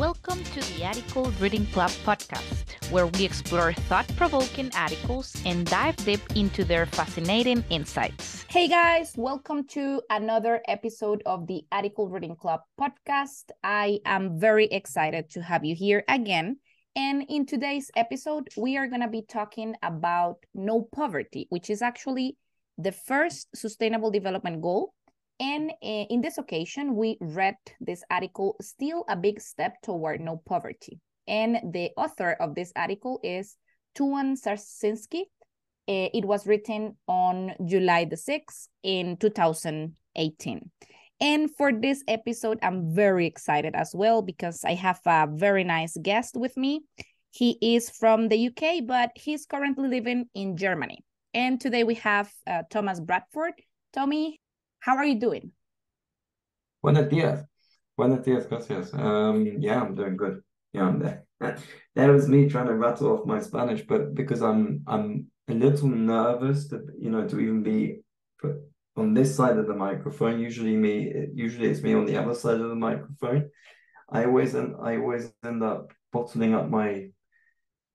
Welcome to the Article Reading Club podcast, where we explore thought provoking articles and dive deep into their fascinating insights. Hey guys, welcome to another episode of the Article Reading Club podcast. I am very excited to have you here again. And in today's episode, we are going to be talking about no poverty, which is actually the first sustainable development goal and uh, in this occasion, we read this article, Still a Big Step Toward No Poverty. And the author of this article is Thuận Sarzynski. Uh, it was written on July the 6th in 2018. And for this episode, I'm very excited as well because I have a very nice guest with me. He is from the UK, but he's currently living in Germany. And today we have uh, Thomas Bradford. Tommy, how are you doing? Buenos días. Buenos días, gracias. Um, yeah, I'm doing good. Yeah, I'm there. That was me trying to rattle off my Spanish, but because I'm I'm a little nervous to you know to even be on this side of the microphone. Usually me, usually it's me on the other side of the microphone. I always end I always end up bottling up my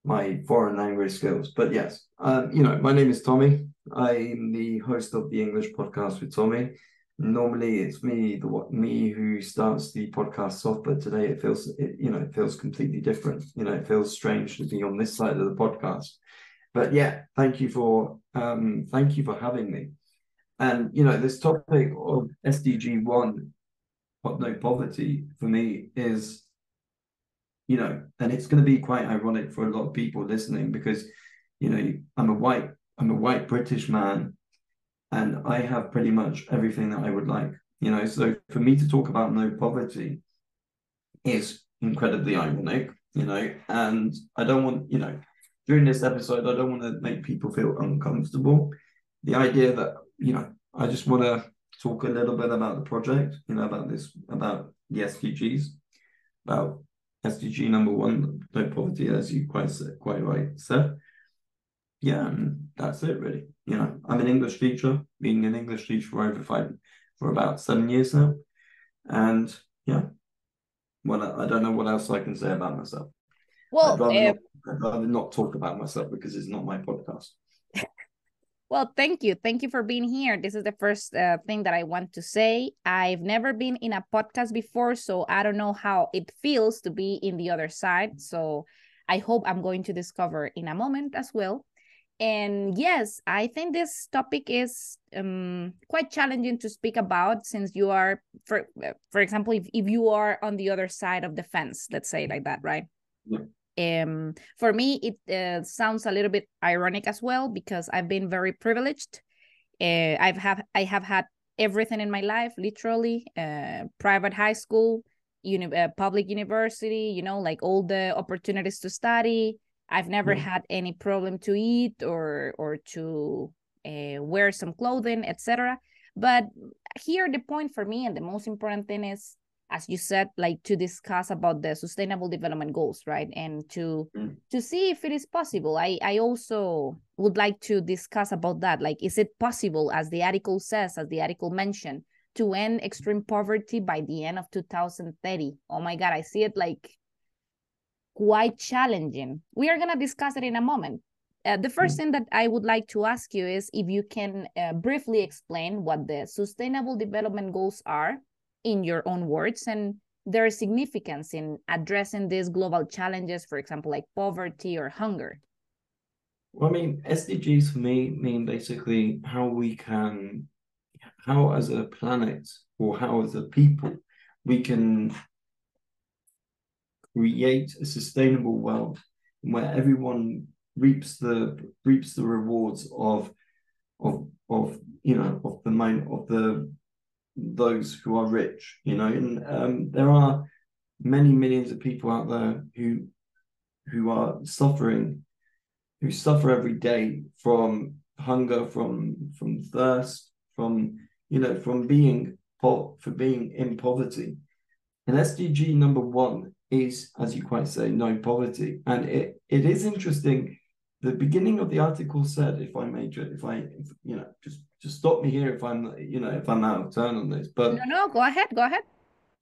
my foreign language skills. But yes, um, you know, my name is Tommy. I'm the host of the English podcast with Tommy. Normally, it's me, the me who starts the podcast off, but today it feels, it, you know, it feels completely different. You know, it feels strange to be on this side of the podcast. But yeah, thank you for um, thank you for having me. And you know, this topic of SDG one, no poverty, for me is you know, and it's going to be quite ironic for a lot of people listening because, you know, I'm a white, I'm a white British man, and I have pretty much everything that I would like, you know. So for me to talk about no poverty is incredibly ironic, you know, and I don't want, you know, during this episode, I don't want to make people feel uncomfortable. The idea that, you know, I just want to talk a little bit about the project, you know, about this, about the SDGs, about SDG number one, no poverty, as you quite quite right said. Yeah, that's it really. You know, I'm an English teacher, being an English teacher for over five, for about seven years now, and yeah, well, I don't know what else I can say about myself. Well, I'd rather, not, I'd rather not talk about myself because it's not my podcast. Well, thank you. Thank you for being here. This is the first uh, thing that I want to say. I've never been in a podcast before, so I don't know how it feels to be in the other side. So I hope I'm going to discover in a moment as well. And yes, I think this topic is um, quite challenging to speak about since you are, for for example, if, if you are on the other side of the fence, let's say like that, right? Yeah um for me it uh, sounds a little bit ironic as well because i've been very privileged uh, i've have i have had everything in my life literally uh, private high school uni- uh, public university you know like all the opportunities to study i've never yeah. had any problem to eat or or to uh, wear some clothing etc but here the point for me and the most important thing is as you said like to discuss about the sustainable development goals right? And to mm. to see if it is possible. I i also would like to discuss about that. Like is it possible as the article says as the article mentioned to end extreme poverty by the end of 2030 oh my god i see it like quite challenging we are going to discuss it in a moment uh, the first mm. thing that I would like to ask you is if you can uh, briefly explain what the Sustainable Development Goals are in your own words and their significance in addressing these global challenges, for example, like poverty or hunger? Well, I mean, SDGs for me mean basically how we can, how as a planet or how as a people, we can create a sustainable world where everyone reaps the reaps the rewards of of of you know of the mind of the those who are rich, you know, and um, there are many millions of people out there who who are suffering, who suffer every day from hunger, from from thirst, from you know, from being for being in poverty. And SDG number one is, as you quite say, no poverty. And it, it is interesting the beginning of the article said, if I may, if I, if, you know, just just stop me here if I'm, you know, if I'm out of turn on this. But no, no, go ahead, go ahead.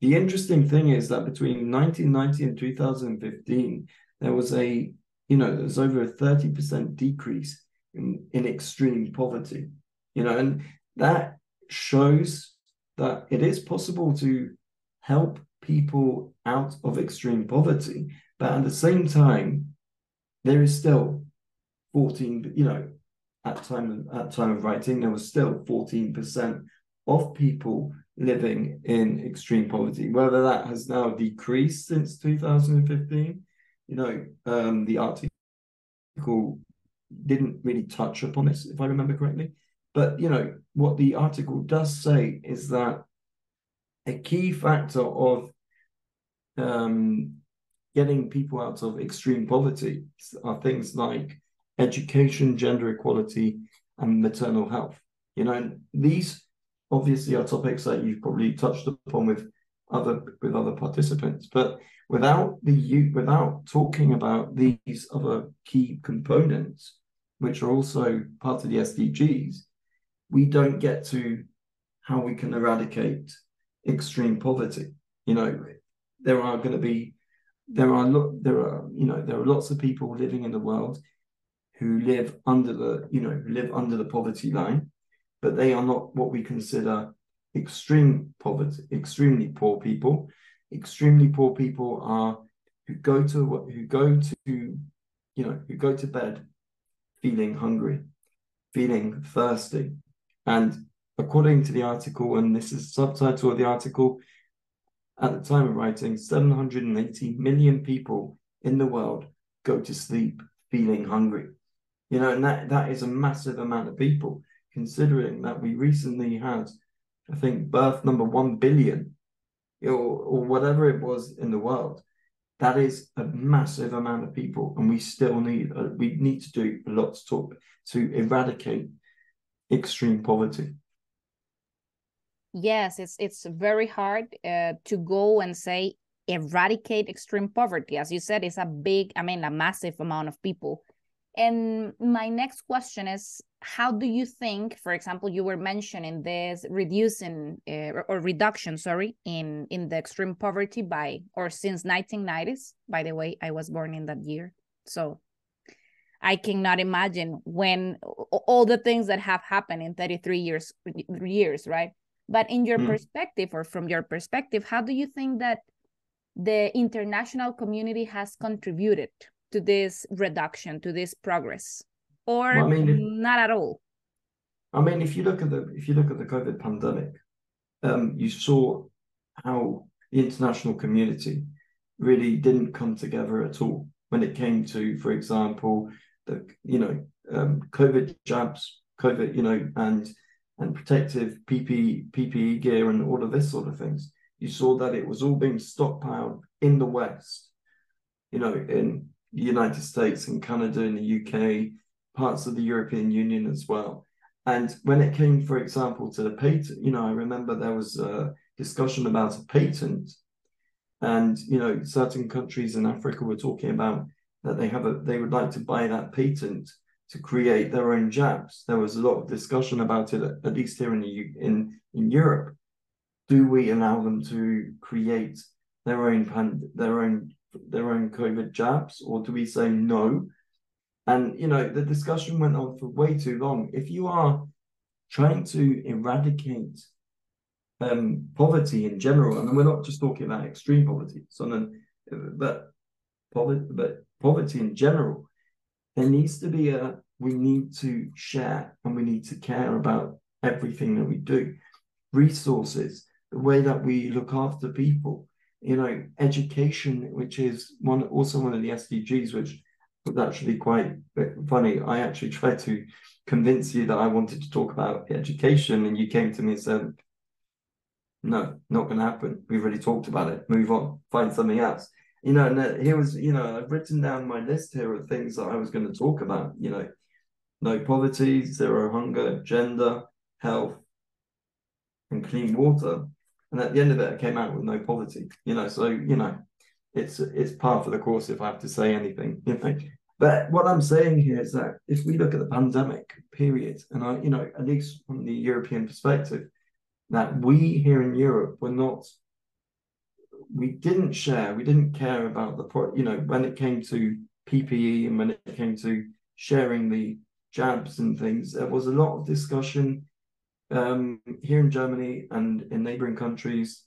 the interesting thing is that between 1990 and 2015, there was a, you know, there was over a 30% decrease in, in extreme poverty, you know, and that shows that it is possible to help people out of extreme poverty, but at the same time, there is still 14, you know, at time at time of writing, there was still 14% of people living in extreme poverty. Whether that has now decreased since 2015, you know, um, the article didn't really touch upon this, if I remember correctly. But you know, what the article does say is that a key factor of um, getting people out of extreme poverty are things like education, gender equality, and maternal health. You know, these obviously are topics that you've probably touched upon with other with other participants, but without the without talking about these other key components, which are also part of the SDGs, we don't get to how we can eradicate extreme poverty. You know, there are going to be there are lo- there are you know there are lots of people living in the world who live under the you know live under the poverty line, but they are not what we consider extreme poverty, extremely poor people. Extremely poor people are who go to who go to you know who go to bed feeling hungry, feeling thirsty, and according to the article, and this is subtitle of the article, at the time of writing, 780 million people in the world go to sleep feeling hungry. You know, and that, that is a massive amount of people, considering that we recently had, I think, birth number 1 billion or, or whatever it was in the world. That is a massive amount of people, and we still need uh, we need to do a lot to talk to eradicate extreme poverty yes it's it's very hard uh, to go and say eradicate extreme poverty. As you said it's a big i mean a massive amount of people. And my next question is how do you think for example you were mentioning this reducing uh, or reduction sorry in in the extreme poverty by or since 1990s by the way i was born in that year. So I cannot imagine when all the things that have happened in 33 years years, right? But in your mm. perspective or from your perspective, how do you think that the international community has contributed to this reduction, to this progress? Or well, I mean, if, not at all? I mean, if you look at the if you look at the COVID pandemic, um, you saw how the international community really didn't come together at all when it came to, for example, the you know um, COVID jabs, COVID, you know, and and protective PPE, PPE gear and all of this sort of things. You saw that it was all being stockpiled in the West, you know, in the United States and Canada and the UK, parts of the European Union as well. And when it came, for example, to the patent, you know, I remember there was a discussion about a patent, and you know, certain countries in Africa were talking about that they have a they would like to buy that patent to create their own jabs. There was a lot of discussion about it, at least here in the in in Europe. Do we allow them to create their own pan, their own their own COVID jabs, or do we say no? And you know, the discussion went on for way too long. If you are trying to eradicate um, poverty in general, and we're not just talking about extreme poverty, so then, but poverty, but poverty in general, there needs to be a we need to share and we need to care about everything that we do. Resources the way that we look after people you know education which is one also one of the sdgs which was actually quite funny. I actually tried to convince you that i wanted to talk about education and you came to me and said no not going to happen. We've already talked about it. Move on. Find something else you know, and here was, you know, I've written down my list here of things that I was going to talk about, you know, no poverty, zero hunger, gender, health, and clean water. And at the end of it, I came out with no poverty, you know, so, you know, it's it's part of the course if I have to say anything, you know. But what I'm saying here is that if we look at the pandemic period, and I, you know, at least from the European perspective, that we here in Europe were not we didn't share, we didn't care about the you know, when it came to PPE and when it came to sharing the jabs and things, there was a lot of discussion um, here in Germany and in neighboring countries.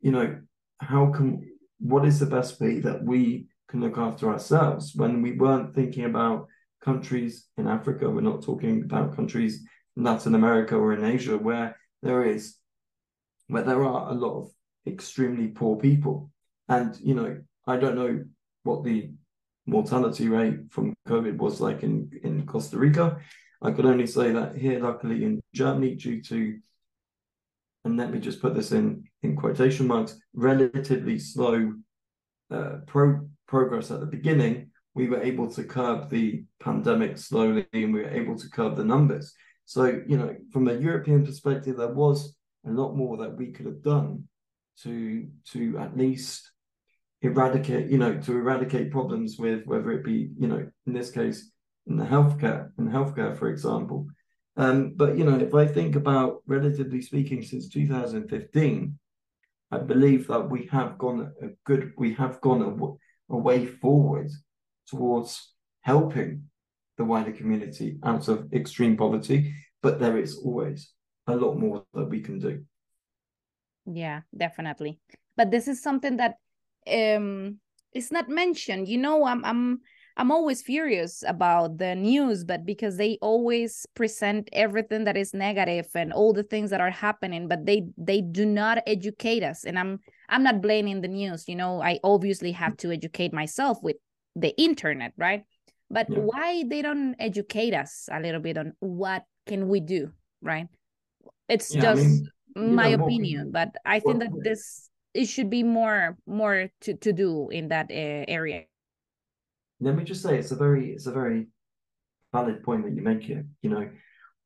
You know, how can what is the best way that we can look after ourselves when we weren't thinking about countries in Africa? We're not talking about countries in Latin America or in Asia where there is where there are a lot of extremely poor people. And you know, I don't know what the mortality rate from COVID was like in, in Costa Rica. I could only say that here, luckily in Germany, due to, and let me just put this in, in quotation marks, relatively slow uh, pro- progress at the beginning, we were able to curb the pandemic slowly and we were able to curb the numbers. So, you know, from a European perspective, there was a lot more that we could have done to to at least eradicate, you know, to eradicate problems with whether it be, you know, in this case, in the healthcare, in healthcare, for example. Um, but you know, if I think about relatively speaking, since 2015, I believe that we have gone a good, we have gone a, a way forward towards helping the wider community out of extreme poverty. But there is always a lot more that we can do. Yeah, definitely. But this is something that um it's not mentioned. You know, I'm I'm I'm always furious about the news, but because they always present everything that is negative and all the things that are happening, but they they do not educate us. And I'm I'm not blaming the news. You know, I obviously have to educate myself with the internet, right? But yeah. why they don't educate us a little bit on what can we do, right? It's yeah, just I mean, my know, opinion, but I think well, that this it should be more more to to do in that uh, area. Let me just say it's a very it's a very valid point that you make here. You know,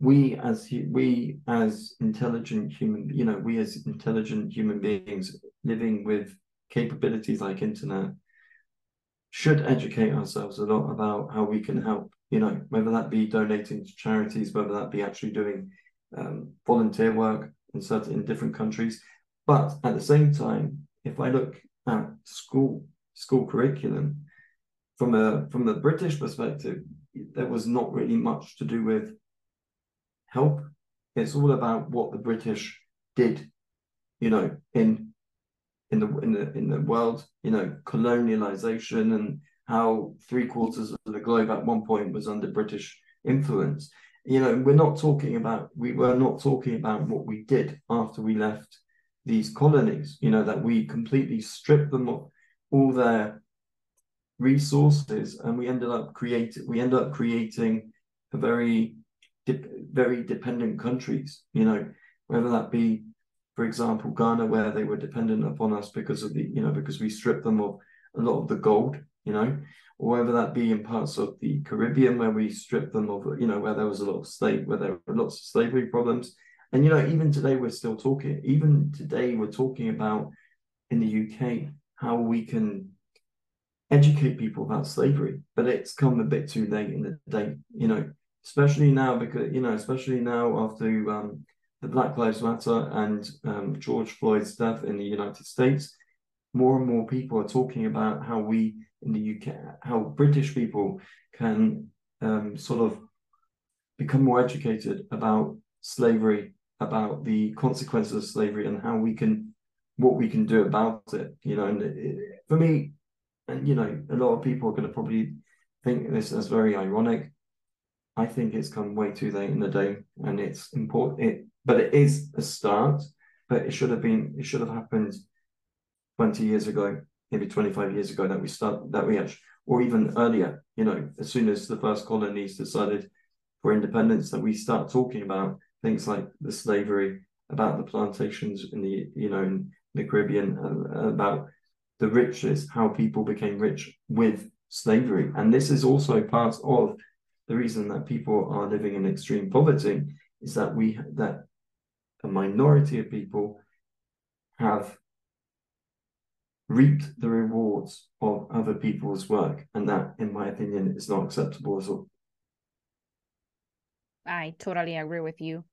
we as we as intelligent human, you know, we as intelligent human beings living with capabilities like internet should educate ourselves a lot about how we can help. You know, whether that be donating to charities, whether that be actually doing um, volunteer work in certain in different countries. But at the same time, if I look at school school curriculum from a from the British perspective, there was not really much to do with help. It's all about what the British did, you know, in in the in the in the world, you know, colonialization and how three quarters of the globe at one point was under British influence. You know, we're not talking about we were not talking about what we did after we left these colonies, you know, that we completely stripped them of all their resources and we ended up creating we ended up creating a very very dependent countries, you know, whether that be for example, Ghana, where they were dependent upon us because of the, you know, because we stripped them of a lot of the gold, you know, or whether that be in parts of the Caribbean where we stripped them of, you know, where there was a lot of slave, where there were lots of slavery problems. And, you know, even today we're still talking, even today we're talking about in the UK how we can educate people about slavery, but it's come a bit too late in the day, you know, especially now because, you know, especially now after um, the Black Lives Matter and um, George Floyd's death in the United States, more and more people are talking about how we in the UK, how British people can um, sort of become more educated about slavery, about the consequences of slavery, and how we can, what we can do about it. You know, and it, for me, and you know, a lot of people are going to probably think this as very ironic. I think it's come way too late in the day, and it's important. It but it is a start. But it should have been it should have happened twenty years ago, maybe twenty five years ago that we start that we actually, or even earlier. You know, as soon as the first colonies decided for independence, that we start talking about things like the slavery, about the plantations in the you know in the Caribbean, uh, about the riches, how people became rich with slavery, and this is also part of the reason that people are living in extreme poverty is that we that a minority of people have reaped the rewards of other people's work. And that, in my opinion, is not acceptable at all. I totally agree with you.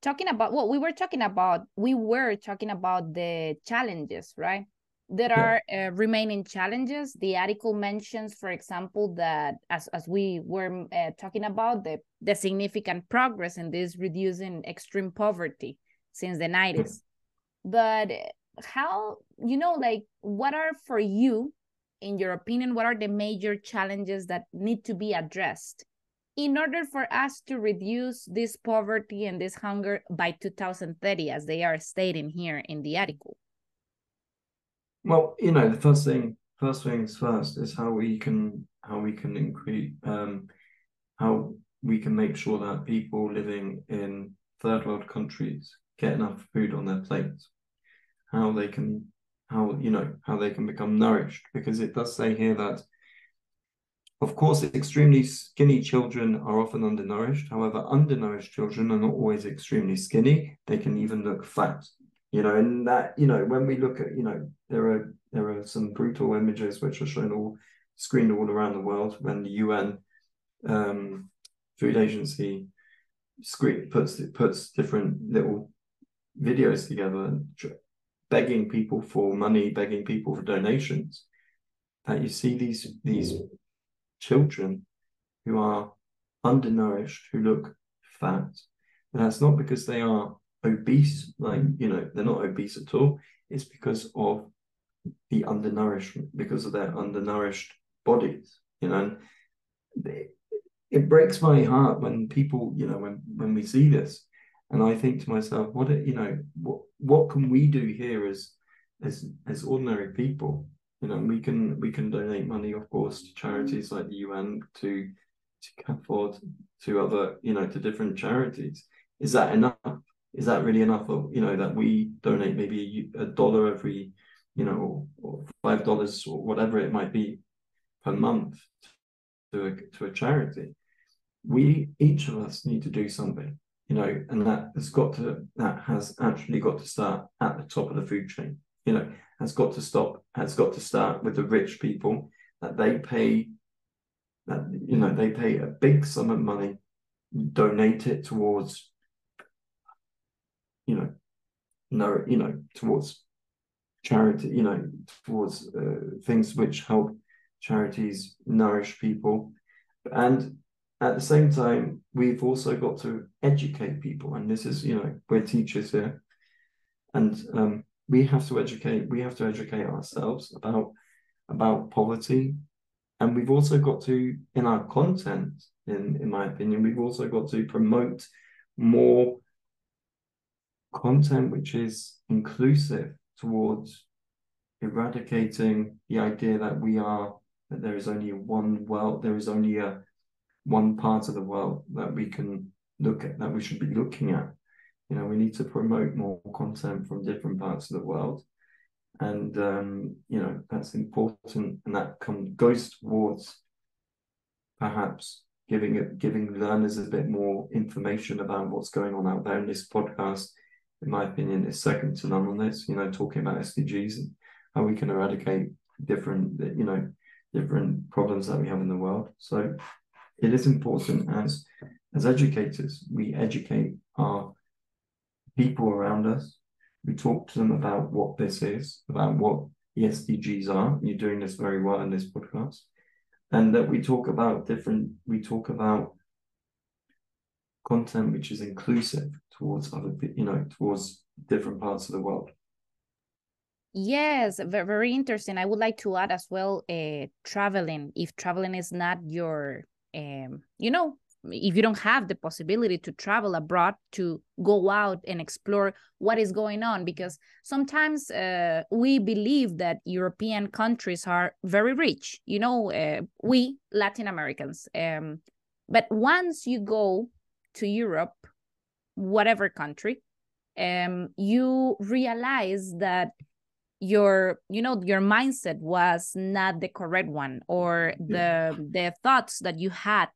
Talking about what we were talking about, we were talking about the challenges, right? there are uh, remaining challenges. The article mentions, for example, that as, as we were uh, talking about, the, the significant progress in this reducing extreme poverty since the 90s. But how, you know, like what are for you, in your opinion, what are the major challenges that need to be addressed in order for us to reduce this poverty and this hunger by 2030, as they are stating here in the article? Well, you know, the first thing, first things first is how we can how we can increase um, how we can make sure that people living in third world countries get enough food on their plates. How they can how you know how they can become nourished. Because it does say here that of course extremely skinny children are often undernourished. However undernourished children are not always extremely skinny. They can even look fat you know and that you know when we look at you know there are there are some brutal images which are shown all screened all around the world when the UN um, food agency screen puts puts different little videos together begging people for money begging people for donations that you see these these mm. children who are undernourished who look fat and that's not because they are obese, like, you know, they're not obese at all. It's because of the undernourishment, because of their undernourished bodies, you know. And it breaks my heart when people, you know, when when we see this, and I think to myself, what you know, what what can we do here as as as ordinary people? You know, we can we can donate money, of course, to charities like the UN, to to CAFOD, to other, you know, to different charities. Is that enough? is that really enough of you know that we donate maybe a dollar every you know or five dollars or whatever it might be per month to a, to a charity we each of us need to do something you know and that has got to that has actually got to start at the top of the food chain you know has got to stop has got to start with the rich people that they pay that you know they pay a big sum of money donate it towards you know, no, you know, towards charity, you know, towards uh, things which help charities nourish people. And at the same time, we've also got to educate people. And this is, you know, we're teachers here. And um, we have to educate, we have to educate ourselves about about poverty. And we've also got to, in our content, in, in my opinion, we've also got to promote more content which is inclusive towards eradicating the idea that we are that there is only one world there is only a one part of the world that we can look at that we should be looking at you know we need to promote more content from different parts of the world and um, you know that's important and that come, goes towards perhaps giving it giving learners a bit more information about what's going on out there in this podcast in my opinion, is second to none on this. You know, talking about SDGs and how we can eradicate different, you know, different problems that we have in the world. So it is important as as educators, we educate our people around us. We talk to them about what this is, about what the SDGs are. You're doing this very well in this podcast. And that we talk about different, we talk about content which is inclusive towards other you know towards different parts of the world yes very interesting i would like to add as well uh, traveling if traveling is not your um, you know if you don't have the possibility to travel abroad to go out and explore what is going on because sometimes uh, we believe that european countries are very rich you know uh, we latin americans um, but once you go to Europe, whatever country, um, you realize that your you know your mindset was not the correct one or the the thoughts that you had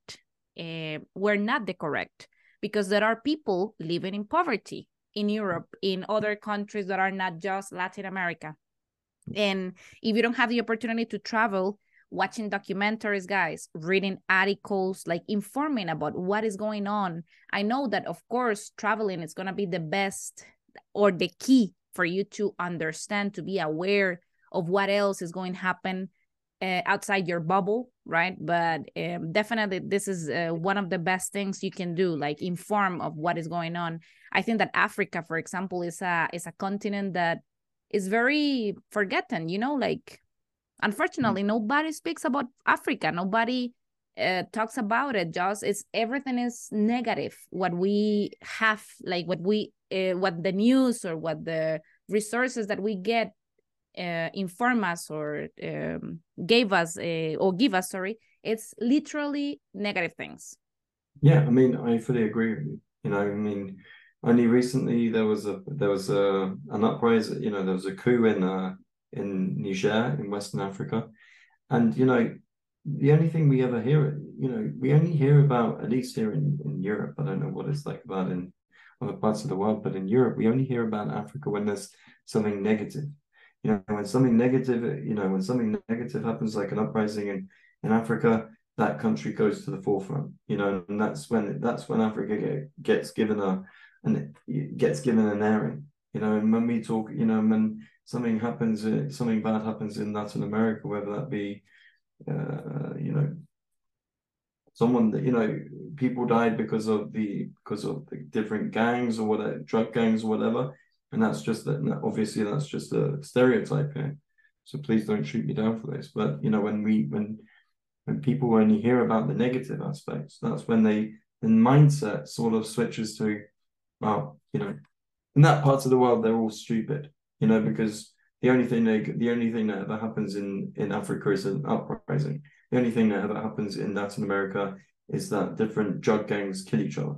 uh, were not the correct because there are people living in poverty in Europe in other countries that are not just Latin America and if you don't have the opportunity to travel watching documentaries, guys, reading articles, like informing about what is going on. I know that, of course, traveling is going to be the best or the key for you to understand, to be aware of what else is going to happen uh, outside your bubble right? But um, definitely this is uh, one of the best things you can do like inform of what is going on. I think that africa for example is a is a continent that is very forgotten you know like unfortunately mm-hmm. nobody speaks about africa. Nobody uh, talks about it just it's everything is negative. What we have like what we uh, what the news or what the resources that we get uh, inform us or um, gave us uh, or give us sorry it's literally negative things. Yeah i mean i fully agree with you. You know i mean only recently there was a there was a an uprising you know there was a coup in uh in niger in western africa. And you know the only thing we ever hear you know we only hear about at least here in, in europe i don't know what it's like about in other parts of the world but in europe we only hear about africa when there's something negative. You know when something negative you know when something negative happens like an uprising in in africa that country goes to the forefront you know and that's when that's when africa get, gets given a and gets given an airing you know and when we talk you know when something happens something bad happens in latin america whether that be uh, you know someone that you know people died because of the because of the different gangs or whatever drug gangs or whatever. And that's just that obviously that's just a stereotype here. So please don't shoot me down for this. But you know when we when when people only hear about the negative aspects that's when they the mindset sort of switches to well you know in that part of the world they're all stupid you know because the only thing they the only thing that ever happens in in africa is an uprising. The only thing that ever happens in latin america is that different drug gangs kill each other.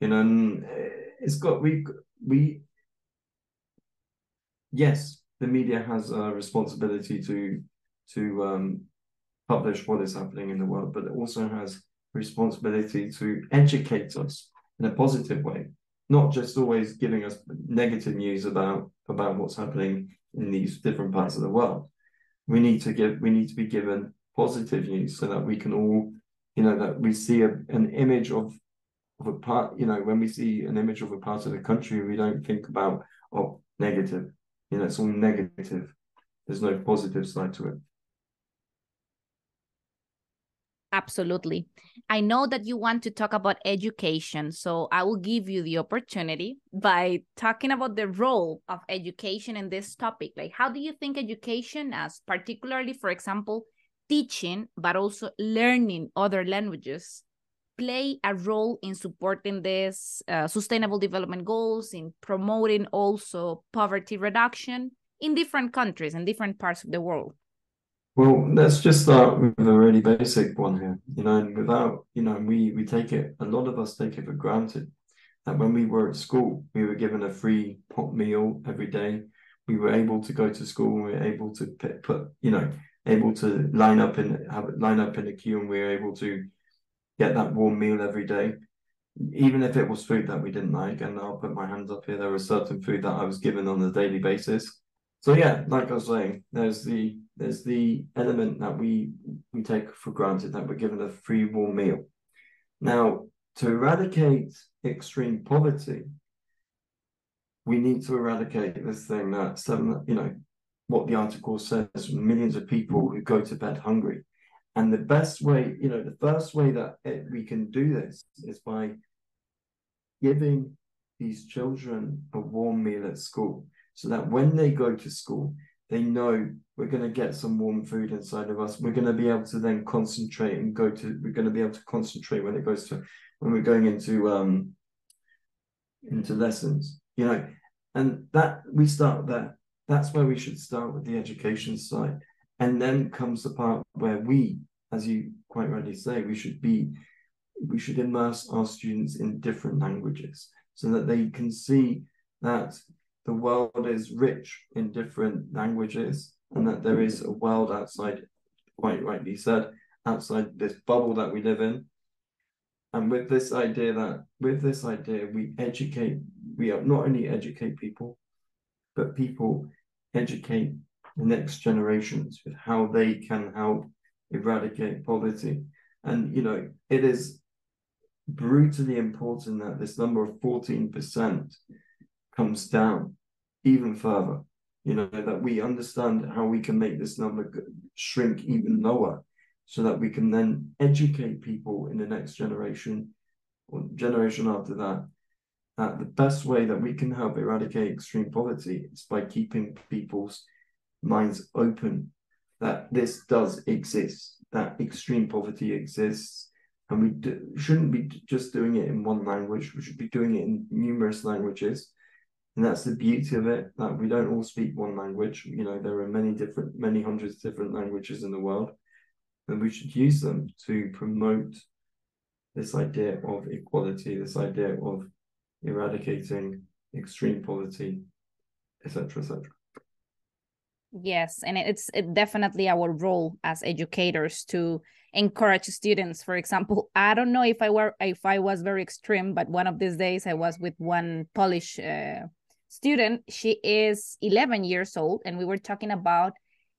You know and it's got we we yes, the media has a responsibility to to um, publish what is happening in the world, but it also has responsibility to educate us in a positive way, not just always giving us negative news about about what's happening in these different parts of the world. We need to give we need to be given positive news so that we can all, you know, that we see a, an image of of a part, you know, when we see an image of a part of the country, we don't think about oh negative you know, it's all negative. There's no positive side to it. Absolutely. I know that you want to talk about education, so I will give you the opportunity by talking about the role of education in this topic. Like, how do you think education, as particularly, for example, teaching, but also learning other languages, play a role in supporting these uh, sustainable development goals, in promoting also poverty reduction in different countries and different parts of the world? Well, let's just start with a really basic one here. You know, and without, you know, we we take it, a lot of us take it for granted that when we were at school, we were given a free pot meal every day. We were able to go to school. We were able to put, you know, able to line up and have line up in a queue, and we were able to get that warm meal every day, even if it was food that we didn't like. And I'll put my hands up here. There was certain food that I was given on a daily basis. So yeah, like I was saying, there's the there's the element that we we take for granted that we're given a free warm meal. Now, to eradicate extreme poverty, we need to eradicate this thing that seven, you know, what the article says, millions of people who go to bed hungry. And the best way, you know, the first way that it, we can do this is by giving these children a warm meal at school so that when they go to school, they know we're going to get some warm food inside of us. We're going to be able to then concentrate and go to, we're going to be able to concentrate when it goes to, when we're going into, um, into lessons, you know, and that we start there. That's where we should start with the education side. And then comes the part where we, as you quite rightly say, we should be, we should immerse our students in different languages so that they can see that the world is rich in different languages and that there is a world outside, quite rightly said, outside this bubble that we live in. And with this idea that, with this idea, we educate, we not only educate people, but people educate the next generations with how they can help eradicate poverty. And, you know, it is brutally important that this number of 14% comes down even further. you know, that we understand how we can make this number shrink even lower so that we can then educate people in the next generation or generation after that that the best way that we can help eradicate extreme poverty is by keeping people's minds open that this does exist, that extreme poverty exists, and we do, shouldn't be just doing it in one language. We should be doing it in numerous languages, and that's the beauty of it. That we don't all speak one language. You know, there are many different, many hundreds of different languages in the world, and we should use them to promote this idea of equality, this idea of eradicating extreme poverty, etc., etc. Yes, and it's it definitely our role as educators to encourage students. For example, I don't know if I were if I was very extreme, but one of these days I was with one Polish uh, student. She is 11 years old, and we were talking about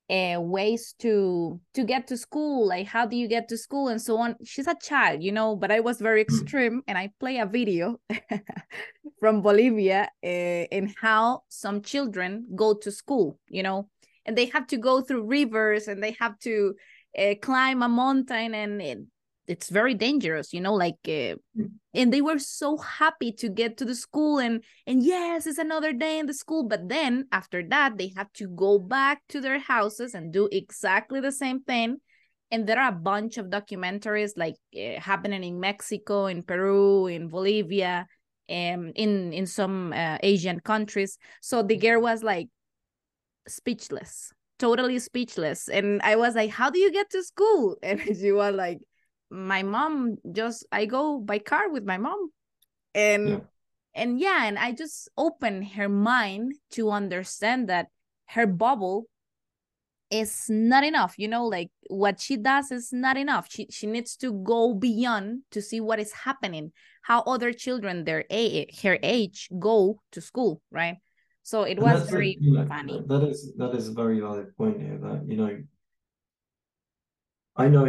uh, ways to to get to school like how do you get to school and so on she's a child you know but i was very hmm. extreme and i play a video from bolivia uh, in how some children go to school you know and they have to go through rivers and they have to uh, climb a mountain and it's very dangerous you know like uh, and they were so happy to get to the school and and yes it's another day in the school but then after that they have to go back to their houses and do exactly the same thing. And there are a bunch of documentaries like uh, happening in mexico in peru in bolivia um, in in some uh, asian countries. So the girl was like speechless totally speechless. And i was like how do you get to school? And she was like my mom just i go by car with my mom. And yeah. and yeah and i just open her mind to understand that her bubble is not enough you know like what she does is not enough. She she needs to go beyond to see what is happening how other children their age her age go to school right? So it was very a, know, funny. that is that is a very valid point here that you know i know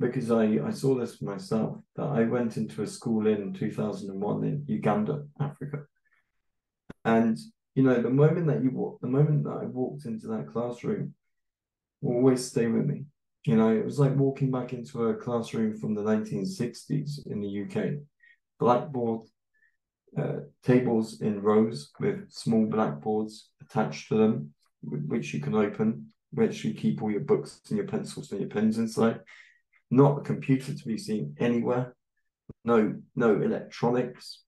because I, I saw this for myself that I went into a school in 2001 in Uganda, Africa. And, you know, the moment that you walk, the moment that I walked into that classroom will always stay with me. You know, it was like walking back into a classroom from the 1960s in the UK. Blackboard, uh, tables in rows with small blackboards attached to them, which you can open, which you keep all your books and your pencils and your pens inside not a computer to be seen anywhere, no, no electronics.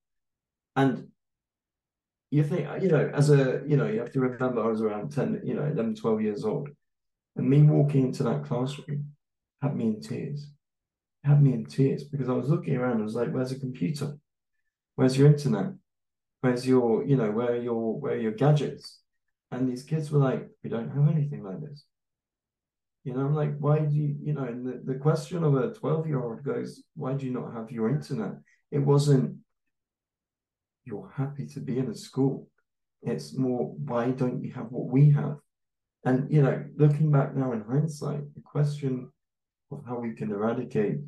And you think, you know, as a, you know, you have to remember I was around 10, you know, 11, 12 years old. And me walking into that classroom had me in tears. Had me in tears because I was looking around. I was like, "Where's a computer? Where's your internet? Where's your, you know, where are your where are your gadgets?" And these kids were like, "We don't have anything like this." You know, I'm like, why do you, you know, and the, the question of a 12 year old goes, why do you not have your internet? It wasn't, you're happy to be in a school. It's more, why don't you have what we have? And, you know, looking back now in hindsight, the question of how we can eradicate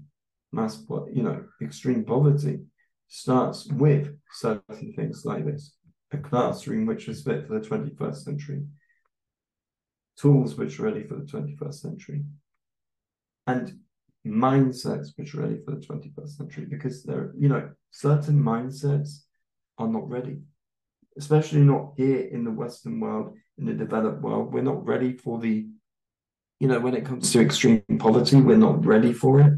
mass, you know, extreme poverty starts with certain things like this a classroom which is fit for the 21st century, tools which are ready for the 21st century, and mindsets which are ready for the 21st century because there, you know, certain mindsets are not ready, especially not here in the Western world, in the developed world. We're not ready for the, you know, when it comes to extreme poverty, we're not ready for it.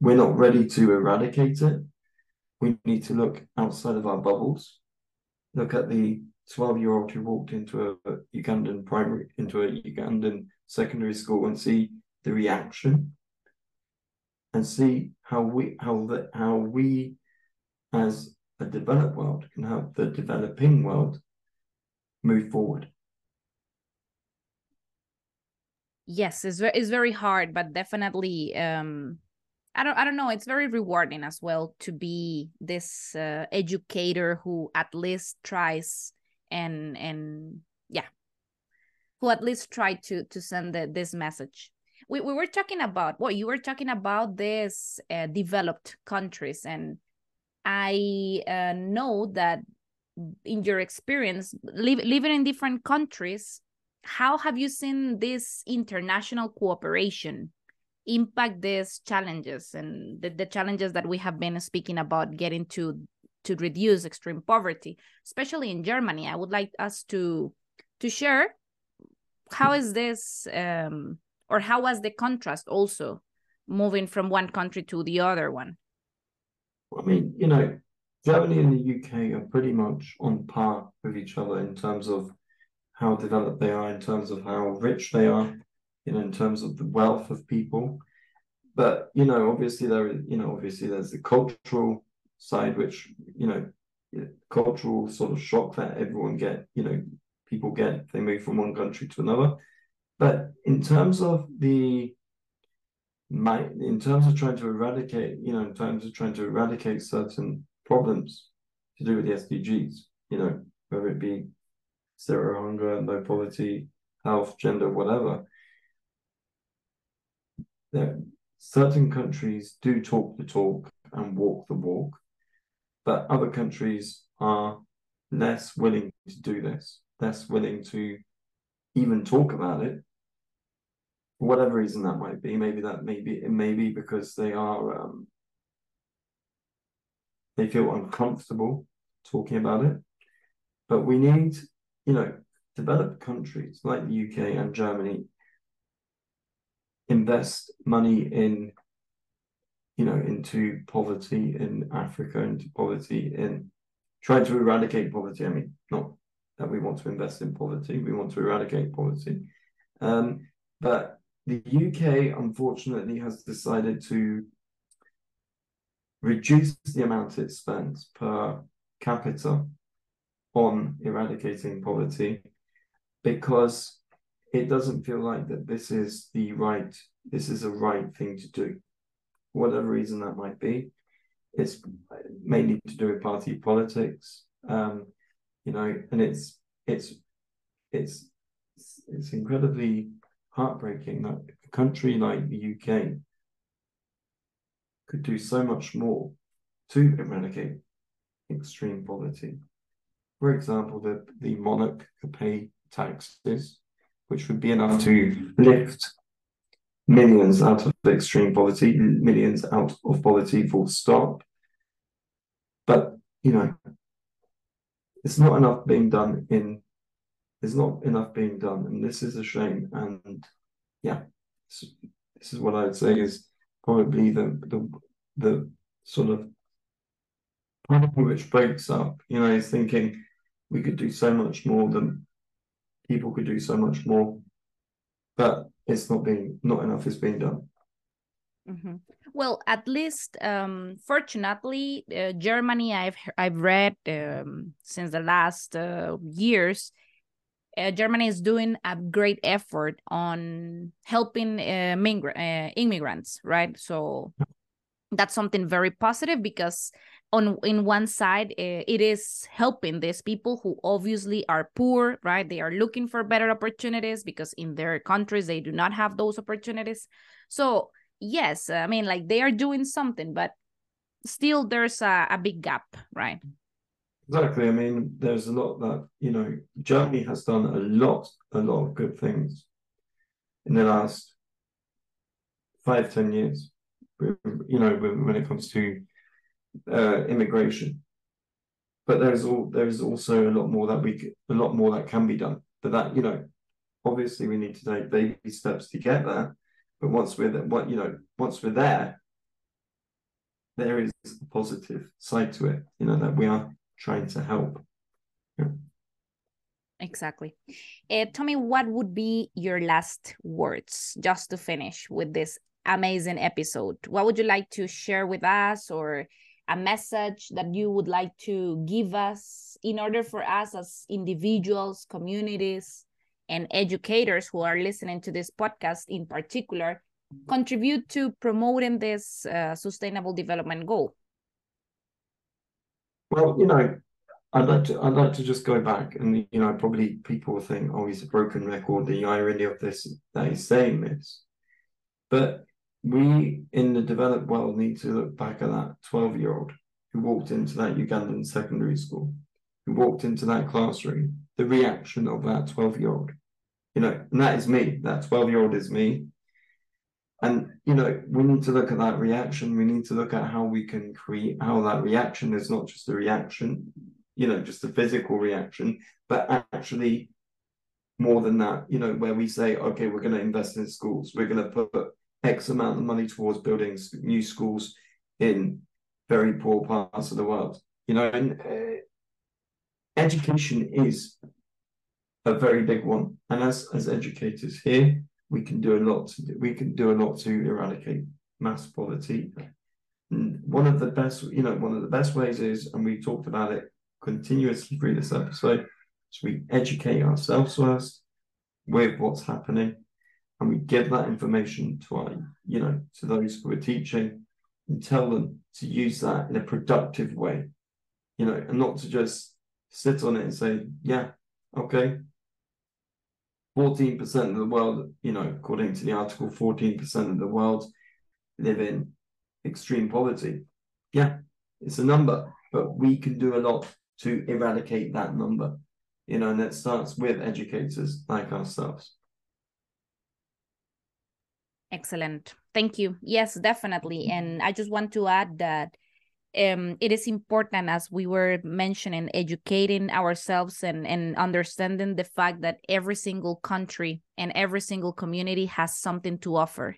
We're not ready to eradicate it. We need to look outside of our bubbles, look at the 12 year old who walked into a Ugandan primary, into a Ugandan secondary school and see the reaction and see how we, how the, how we as a developed world can help the developing world move forward. Yes, it's very, it's very hard, but definitely, um, I don't, I don't know. It's very rewarding as well to be this uh, educator who at least tries and and yeah. Who at least tried to to send the, this message. We, we were talking about well you were talking about this uh, developed countries and i uh, know that in your experience live, living in different countries how have you seen this international cooperation impact these challenges and the, the challenges that we have been speaking about getting to to reduce extreme poverty especially in germany i would like us to to share how is this um or how was the contrast also moving from one country to the other one i mean you know germany and the uk are pretty much on par with each other in terms of how developed they are, in terms of how rich they are, you know, in terms of the wealth of people. But you know, obviously there is, you know, obviously there's the cultural side, which you know, cultural sort of shock that everyone get, you know, people get they move from one country to another. But in terms of the my in terms of trying to eradicate, you know, in terms of trying to eradicate certain problems to do with the SDGs, you know, whether it be zero hunger, no poverty, health, gender, whatever. Certain countries do talk the talk and walk the walk, but other countries are less willing to do this, less willing to even talk about it. For whatever reason that might be, maybe that maybe it may be because they are um, they feel uncomfortable talking about it. But we need you know, developed countries like the UK and Germany invest money in, you know, into poverty in Africa, into poverty in trying to eradicate poverty. I mean, not that we want to invest in poverty, we want to eradicate poverty. Um, but the UK, unfortunately, has decided to reduce the amount it spends per capita on eradicating poverty because it doesn't feel like that this is the right this is a right thing to do whatever reason that might be. It's mainly to do with party politics um you know and it's it's it's it's incredibly heartbreaking that a country like the UK could do so much more to eradicate extreme poverty. For example, the, the monarch could pay taxes, which would be enough to lift millions out of extreme poverty, millions out of poverty full stop. But, you know, it's not enough being done in, there's not enough being done. And this is a shame. And yeah, this, is what I would say is probably the, the, the sort of problem which breaks up, you know, is thinking, we could do so much more than people could do so much more but it's not being not enough is being done mm-hmm. well at least um, fortunately uh, germany i've i've read um, since the last uh, years uh, Germany is doing a great effort on helping uh, uh, immigrants, right? So that's something very positive because on in one side uh, it is helping these people who obviously are poor right? They are looking for better opportunities because in their countries they do not have those opportunities. So yes i mean like they are doing something but still there's a, a big gap right? Exactly. I mean there's a lot that you know germany has done a lot a lot of good things in the last five ten years you know when it comes to uh, immigration. But there's all there's also a lot more that we a lot more that can be done. But that you know, obviously we need to take baby steps to get there. But once we're there, what you know, once we're there, there is a positive side to it. You know that we are trying to help. Yeah. Exactly. Uh, tell me what would be your last words just to finish with this amazing episode. What would you like to share with us or a message that you would like to give us in order for us as individuals, communities, and educators who are listening to this podcast in particular contribute to promoting this uh, sustainable development goal? Well, you know, I'd like to I'd like to just go back and you know probably people think oh he's a broken record the irony of this that he's saying this, but we in the developed world need to look back at that 12 year old who walked into that Ugandan secondary school, who walked into that classroom, the reaction of that 12 year old, you know, and that is me, that 12 year old is me. And, you know, we need to look at that reaction. We need to look at how we can create how that reaction is not just a reaction, you know, just a physical reaction, but actually more than that, you know, where we say, okay, we're going to invest in schools, we're going to put X amount of money towards building new schools in very poor parts of the world, you know, and uh, education is a very big one. And as, as educators here, we can do a lot to do, we can do a lot to eradicate mass poverty. And one of the best, you know, one of the best ways is, and we talked about it continuously through this episode, so we educate ourselves first with what's happening, and we give that information to our, you know, to those who are teaching, and tell them to use that in a productive way, you know, and not to just sit on it and say, yeah, okay. 14% of the world, you know, according to the article, 14% of the world live in extreme poverty. Yeah, it's a number, but we can do a lot to eradicate that number you know, and it starts with educators like ourselves. Excellent. Thank you. Yes, definitely. And I just want to add that um, it is important, as we were mentioning, educating ourselves and, and understanding the fact that every single country and every single community has something to offer.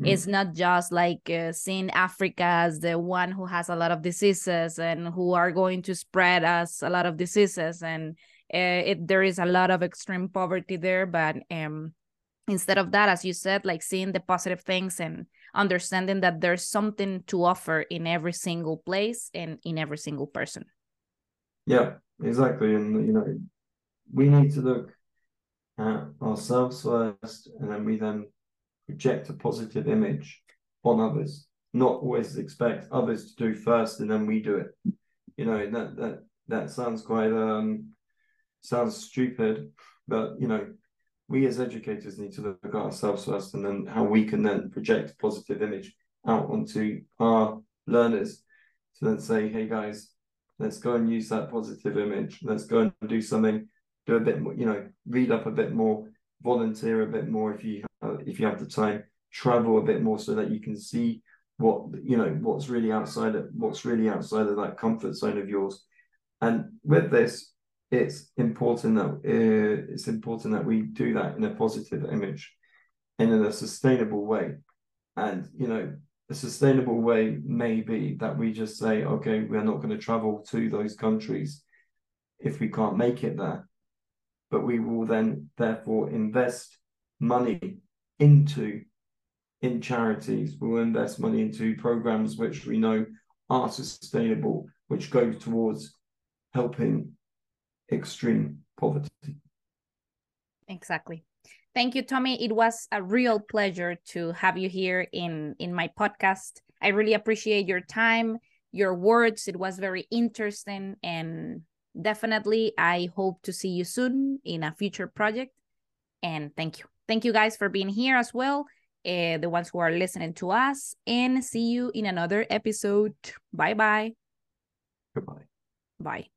Mm. It's not just like uh, seeing Africa as the one who has a lot of diseases and who are going to spread us a lot of diseases and uh, it, there is a lot of extreme poverty there but um instead of that as you said like seeing the positive things and understanding that there's something to offer in every single place and in every single person. Yeah exactly. And you know we need to look at ourselves first and then we then project a positive image on others not always expect others to do first and then we do it. You know that that that sounds quite um sounds stupid, but you know, we as educators need to look at ourselves first and then how we can then project positive image out onto our learners to then say, hey guys, let's go and use that positive image. Let's go and do something, do a bit more, you know, read up a bit more, volunteer a bit more if you if you have the time, travel a bit more so that you can see what you know what's really outside of what's really outside of that comfort zone of yours. And with this, it's important that uh, it's important that we do that in a positive image and in a sustainable way. And you know, a sustainable way may be that we just say, okay, we're not going to travel to those countries if we can't make it there, but we will then therefore invest money into in charities. We'll invest money into programs which we know are sustainable, which go towards helping extreme poverty. Exactly. Thank you, Tommy. It was a real pleasure to have you here in, in my podcast. I really appreciate your time, your words. It was very interesting. And definitely, I hope to see you soon in a future project. And thank you. Thank you guys for being here as well, uh, the ones who are listening to us. And see you in another episode. Bye bye. Goodbye. Bye.